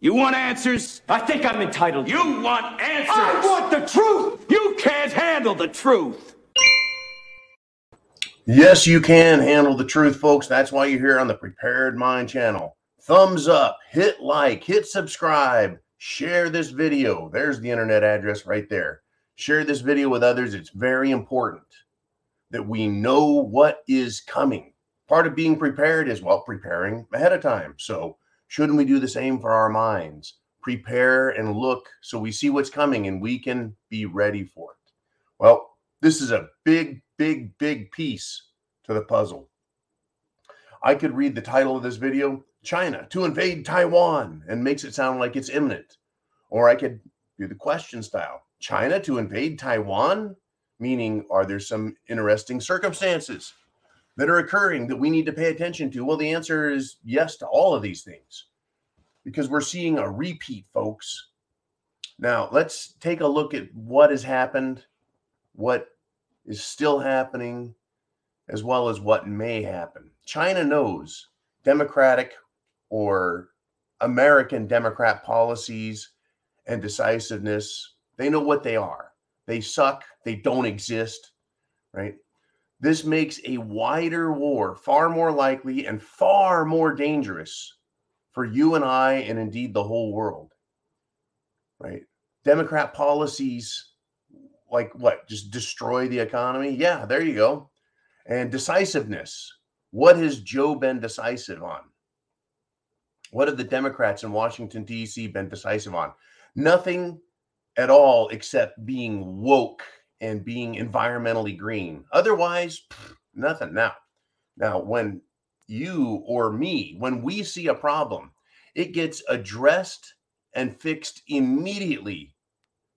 You want answers? I think I'm entitled. You want answers? I want the truth! You can't handle the truth. Yes, you can handle the truth, folks. That's why you're here on the Prepared Mind channel. Thumbs up, hit like, hit subscribe, share this video. There's the internet address right there. Share this video with others. It's very important that we know what is coming. Part of being prepared is, well, preparing ahead of time. So, shouldn't we do the same for our minds? Prepare and look so we see what's coming and we can be ready for it. Well, this is a big, big, big piece to the puzzle. I could read the title of this video China to invade Taiwan and makes it sound like it's imminent. Or I could do the question style China to invade Taiwan? Meaning, are there some interesting circumstances that are occurring that we need to pay attention to? Well, the answer is yes to all of these things because we're seeing a repeat, folks. Now, let's take a look at what has happened, what is still happening, as well as what may happen. China knows Democratic or American Democrat policies and decisiveness. They know what they are. They suck. They don't exist, right? This makes a wider war far more likely and far more dangerous for you and I, and indeed the whole world, right? Democrat policies like what? Just destroy the economy? Yeah, there you go. And decisiveness. What has Joe been decisive on? What have the Democrats in Washington, D.C. been decisive on? Nothing at all except being woke and being environmentally green. Otherwise, nothing. Now, now when you or me, when we see a problem, it gets addressed and fixed immediately.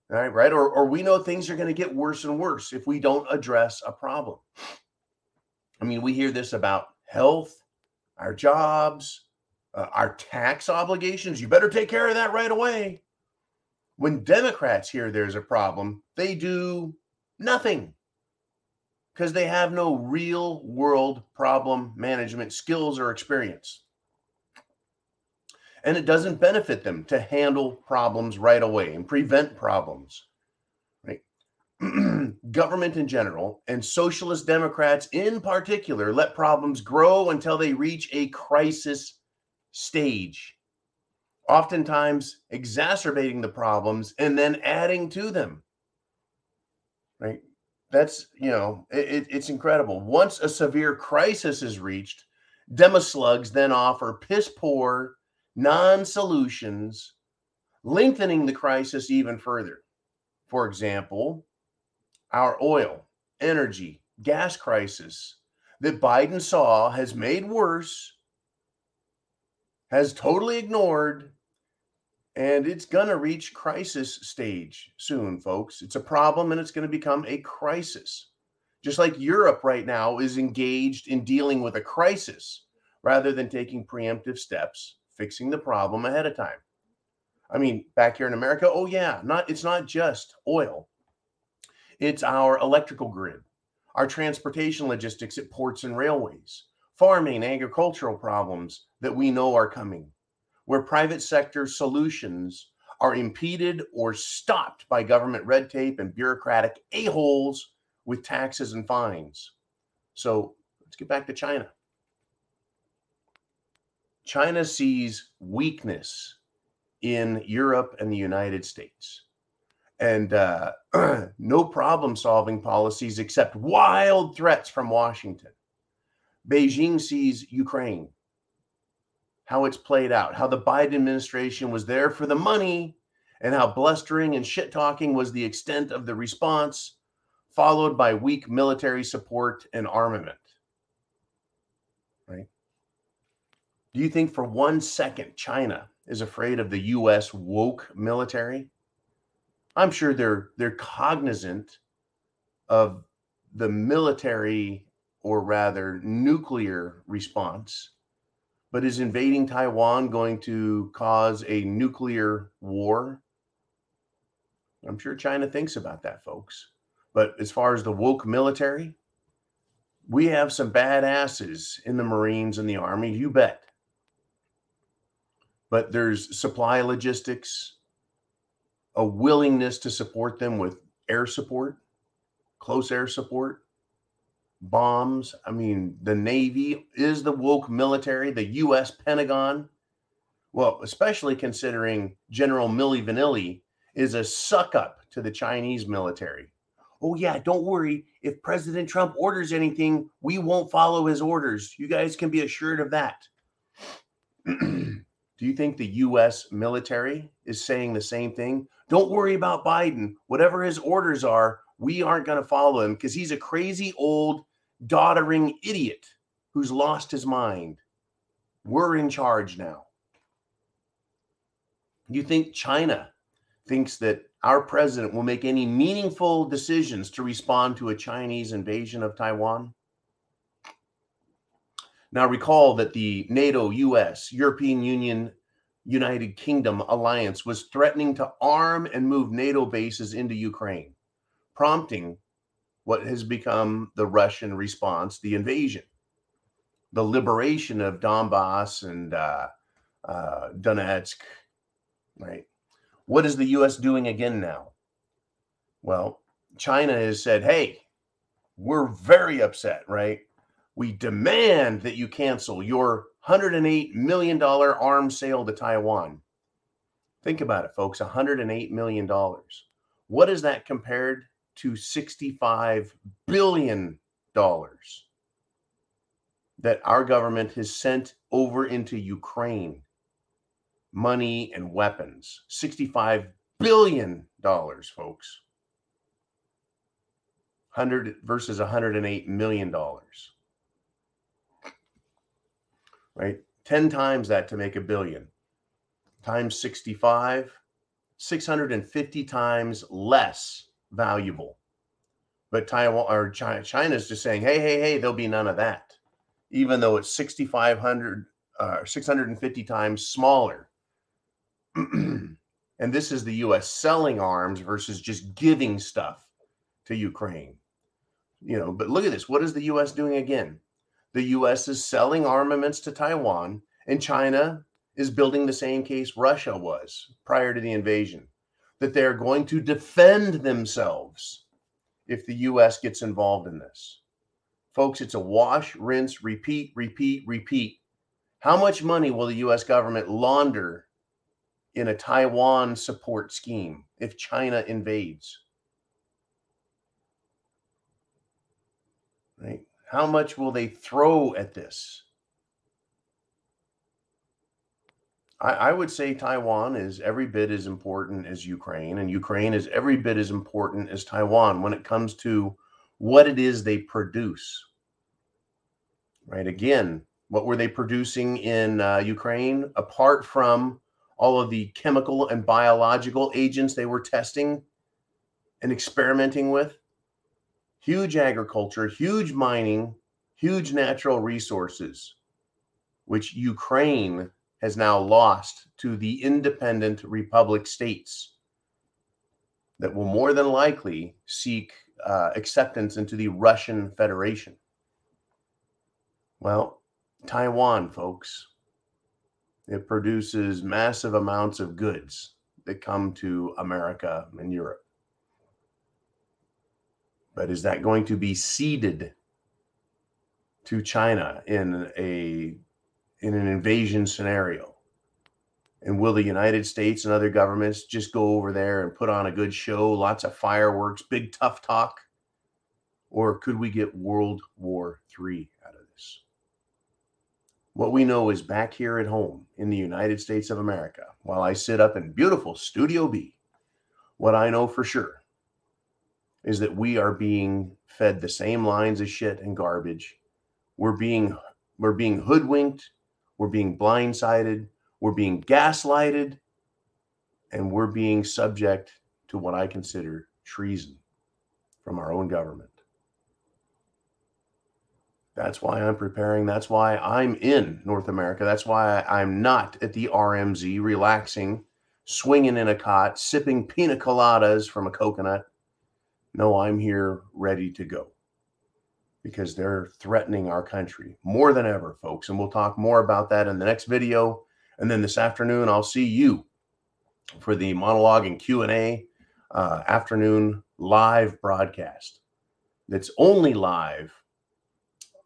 Right, right. Or, or we know things are going to get worse and worse if we don't address a problem. I mean, we hear this about health, our jobs, uh, our tax obligations. You better take care of that right away. When Democrats hear there's a problem, they do nothing because they have no real world problem management skills or experience. And it doesn't benefit them to handle problems right away and prevent problems. Right? Government in general and socialist Democrats in particular let problems grow until they reach a crisis stage, oftentimes exacerbating the problems and then adding to them. Right? That's, you know, it, it's incredible. Once a severe crisis is reached, demaslugs then offer piss poor non solutions, lengthening the crisis even further. For example, our oil, energy, gas crisis that Biden saw has made worse has totally ignored, and it's going to reach crisis stage soon, folks. It's a problem and it's going to become a crisis. Just like Europe right now is engaged in dealing with a crisis rather than taking preemptive steps, fixing the problem ahead of time. I mean, back here in America, oh yeah, not it's not just oil. It's our electrical grid, our transportation logistics at ports and railways, farming, agricultural problems that we know are coming, where private sector solutions are impeded or stopped by government red tape and bureaucratic a-holes with taxes and fines. So let's get back to China. China sees weakness in Europe and the United States. And uh, no problem solving policies except wild threats from Washington. Beijing sees Ukraine, how it's played out, how the Biden administration was there for the money, and how blustering and shit talking was the extent of the response, followed by weak military support and armament. Right? Do you think for one second China is afraid of the US woke military? I'm sure they're they're cognizant of the military or rather nuclear response. But is invading Taiwan going to cause a nuclear war? I'm sure China thinks about that, folks. But as far as the woke military, we have some badasses in the Marines and the Army, you bet. but there's supply logistics, a willingness to support them with air support, close air support, bombs. I mean, the Navy is the woke military, the US Pentagon. Well, especially considering General Milli Vanilli is a suck up to the Chinese military. Oh, yeah, don't worry. If President Trump orders anything, we won't follow his orders. You guys can be assured of that. Do you think the US military is saying the same thing? Don't worry about Biden. Whatever his orders are, we aren't going to follow him because he's a crazy old doddering idiot who's lost his mind. We're in charge now. You think China thinks that our president will make any meaningful decisions to respond to a Chinese invasion of Taiwan? Now, recall that the NATO, US, European Union, United Kingdom alliance was threatening to arm and move NATO bases into Ukraine, prompting what has become the Russian response, the invasion, the liberation of Donbass and uh, uh, Donetsk, right? What is the US doing again now? Well, China has said, hey, we're very upset, right? We demand that you cancel your $108 million arms sale to Taiwan. Think about it, folks $108 million. What is that compared to $65 billion that our government has sent over into Ukraine? Money and weapons. $65 billion, folks. 100 versus 108 million dollars right? 10 times that to make a billion times 65, 650 times less valuable. But Taiwan or China, China's just saying, hey, hey, hey, there'll be none of that, even though it's 6,500 uh, 650 times smaller. and this is the US selling arms versus just giving stuff to Ukraine. You know, but look at this. What is the US doing again? the US is selling armaments to Taiwan, and China is building the same case Russia was prior to the invasion that they're going to defend themselves if the US gets involved in this. Folks, it's a wash, rinse, repeat, repeat, repeat. How much money will the US government launder in a Taiwan support scheme if China invades? Right? How much will they throw at this? I, I, would say Taiwan is every bit as important as Ukraine, and Ukraine is every bit as important as Taiwan when it comes to what it is they produce. Right? Again, what were they producing in uh, Ukraine apart from all of the chemical and biological agents they were testing and experimenting with? huge agriculture, huge mining, huge natural resources, which Ukraine has now lost to the independent republic states that will more than likely seek uh, acceptance into the Russian Federation. Well, Taiwan, folks, it produces massive amounts of goods that come to America and Europe. But is that going to be ceded to China in a in an invasion scenario? And will the United States and other governments just go over there and put on a good show, lots of fireworks, big tough talk? Or could we get World War III out of this? What we know is back here at home in the United States of America, while I sit up in beautiful Studio B, what I know for sure is that we are being fed the same lines of shit and garbage. We're being we're being hoodwinked, we're being blindsided, we're being gaslighted, and we're being subject to what I consider treason from our own government. That's why I'm preparing. That's why I'm in North America. That's why I'm not at the RMZ relaxing, swinging in a cot, sipping pina coladas from a coconut no, I'm here ready to go because they're threatening our country more than ever, folks. And we'll talk more about that in the next video. And then this afternoon, I'll see you for the monologue and Q&A uh, afternoon live broadcast. That's only live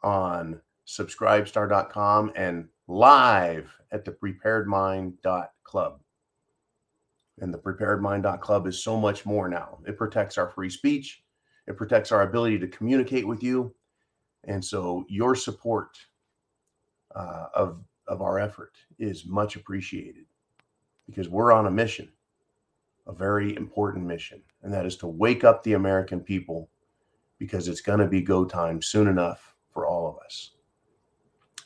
on subscribestar.com and live at the preparedmind.club. And the preparedmind.club is so much more now. It protects our free speech, it protects our ability to communicate with you. And so your support uh, of, of our effort is much appreciated because we're on a mission, a very important mission, and that is to wake up the American people because it's going to be go time soon enough for all of us.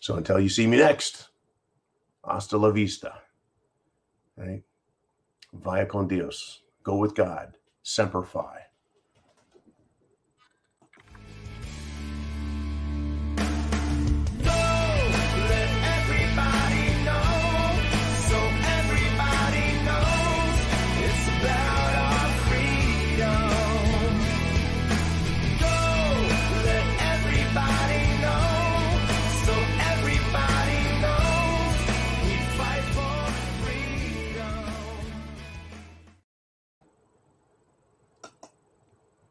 So until you see me next, hasta la vista. Right? Vaya con Dios. Go with God. Semper Fi.